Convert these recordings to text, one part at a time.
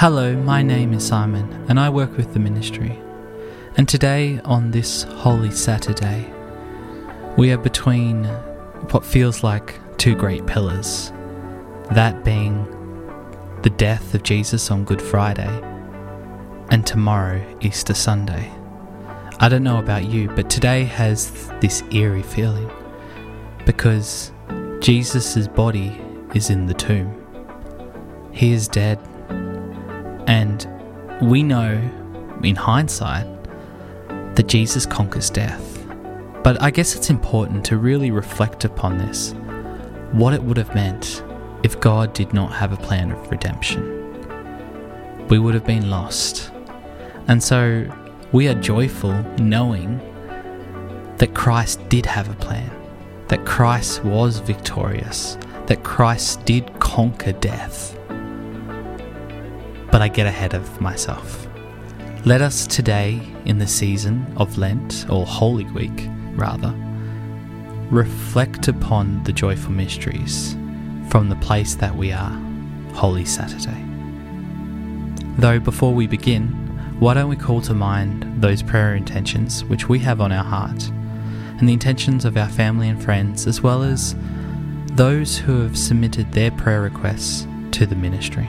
Hello, my name is Simon, and I work with the ministry. And today, on this Holy Saturday, we are between what feels like two great pillars that being the death of Jesus on Good Friday, and tomorrow, Easter Sunday. I don't know about you, but today has this eerie feeling because Jesus' body is in the tomb. He is dead, and we know in hindsight that Jesus conquers death. But I guess it's important to really reflect upon this what it would have meant if God did not have a plan of redemption. We would have been lost. And so we are joyful knowing that Christ did have a plan, that Christ was victorious, that Christ did conquer death. But I get ahead of myself. Let us today, in the season of Lent, or Holy Week rather, reflect upon the joyful mysteries from the place that we are, Holy Saturday. Though before we begin, why don't we call to mind those prayer intentions which we have on our heart, and the intentions of our family and friends, as well as those who have submitted their prayer requests to the ministry?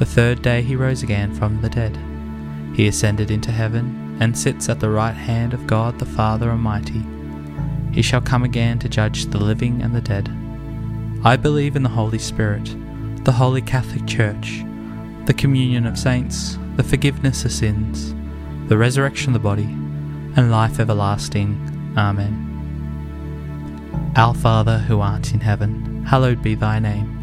The third day he rose again from the dead. He ascended into heaven and sits at the right hand of God the Father Almighty. He shall come again to judge the living and the dead. I believe in the Holy Spirit, the Holy Catholic Church, the communion of saints, the forgiveness of sins, the resurrection of the body, and life everlasting. Amen. Our Father who art in heaven, hallowed be thy name.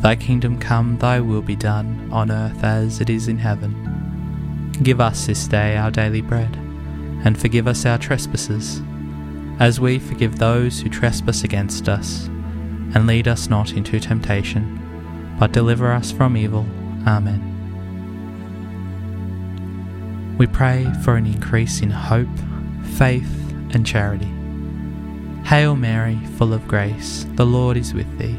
Thy kingdom come, thy will be done, on earth as it is in heaven. Give us this day our daily bread, and forgive us our trespasses, as we forgive those who trespass against us and lead us not into temptation, but deliver us from evil. Amen. We pray for an increase in hope, faith, and charity. Hail Mary, full of grace, the Lord is with thee.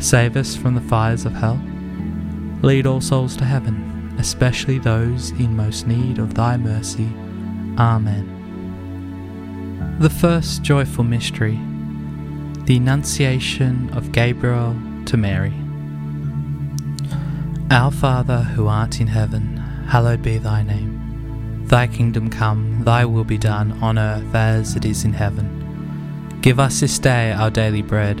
save us from the fires of hell, lead all souls to heaven, especially those in most need of thy mercy. Amen. The first joyful mystery, the Annunciation of Gabriel to Mary. Our Father who art in heaven, hallowed be thy name. Thy kingdom come, thy will be done on earth as it is in heaven. Give us this day our daily bread,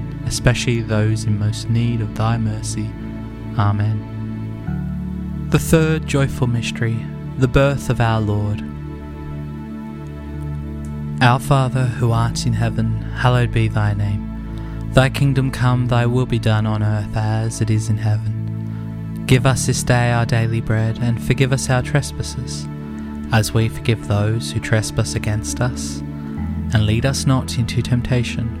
especially those in most need of thy mercy. Amen. The third joyful mystery, the birth of our Lord. Our Father, who art in heaven, hallowed be thy name. Thy kingdom come, thy will be done on earth as it is in heaven. Give us this day our daily bread, and forgive us our trespasses as we forgive those who trespass against us. And lead us not into temptation,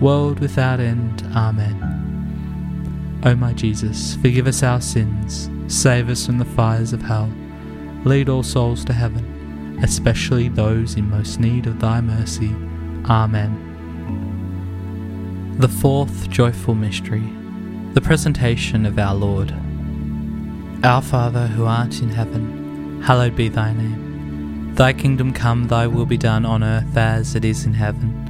world without end. Amen. O my Jesus, forgive us our sins, save us from the fires of hell, lead all souls to heaven, especially those in most need of thy mercy. Amen. The fourth joyful mystery, the presentation of our Lord. Our Father who art in heaven, hallowed be thy name. Thy kingdom come, thy will be done on earth as it is in heaven.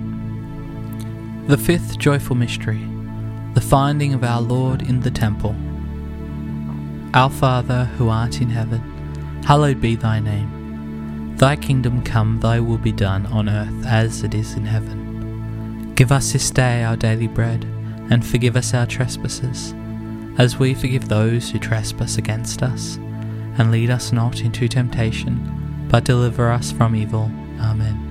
The fifth joyful mystery, the finding of our Lord in the temple. Our Father, who art in heaven, hallowed be thy name. Thy kingdom come, thy will be done on earth as it is in heaven. Give us this day our daily bread, and forgive us our trespasses, as we forgive those who trespass against us. And lead us not into temptation, but deliver us from evil. Amen.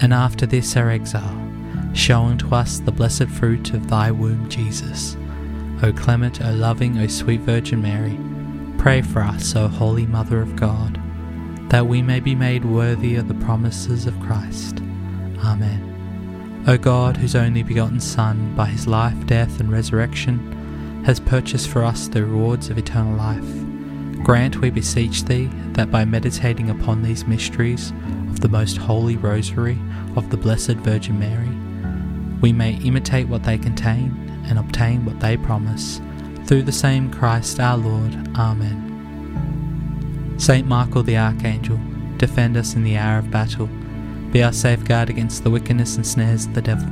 and after this our exile, show unto us the blessed fruit of thy womb, Jesus. O clement, O loving, O sweet Virgin Mary, pray for us, O holy Mother of God that we may be made worthy of the promises of Christ. Amen. O God, whose only begotten Son, by his life, death, and resurrection, has purchased for us the rewards of eternal life, grant, we beseech thee, that by meditating upon these mysteries the most holy rosary of the Blessed Virgin Mary, we may imitate what they contain and obtain what they promise. Through the same Christ our Lord. Amen. Saint Michael the Archangel, defend us in the hour of battle. Be our safeguard against the wickedness and snares of the devil.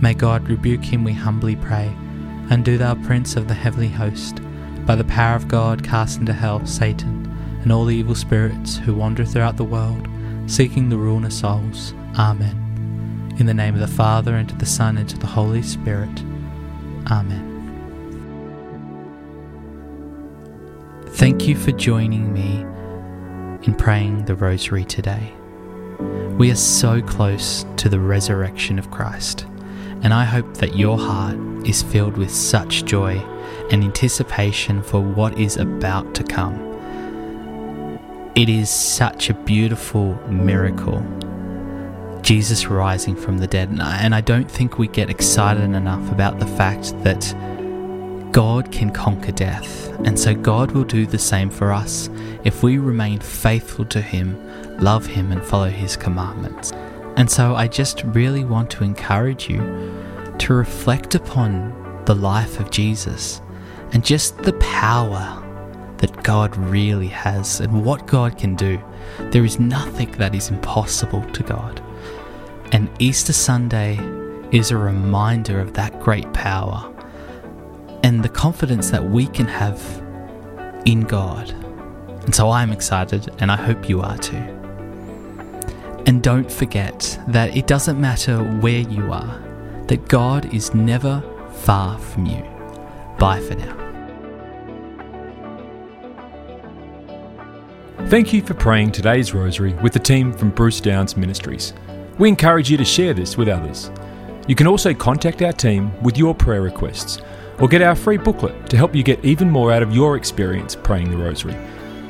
May God rebuke him, we humbly pray. And do thou, Prince of the heavenly host, by the power of God cast into hell Satan and all the evil spirits who wander throughout the world, seeking the ruin of souls. Amen. In the name of the Father, and to the Son, and to the Holy Spirit. Amen. Thank you for joining me in praying the Rosary today. We are so close to the resurrection of Christ, and I hope that your heart is filled with such joy and anticipation for what is about to come. It is such a beautiful miracle. Jesus rising from the dead, and I don't think we get excited enough about the fact that God can conquer death, and so God will do the same for us if we remain faithful to Him, love Him, and follow His commandments. And so I just really want to encourage you to reflect upon the life of Jesus and just the power that God really has and what God can do. There is nothing that is impossible to God. And Easter Sunday is a reminder of that great power and the confidence that we can have in God. And so I'm excited, and I hope you are too. And don't forget that it doesn't matter where you are, that God is never far from you. Bye for now. Thank you for praying today's rosary with the team from Bruce Downs Ministries. We encourage you to share this with others. You can also contact our team with your prayer requests or get our free booklet to help you get even more out of your experience praying the rosary.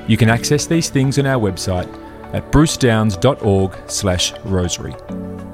You can access these things on our website at brucedowns.org/rosary.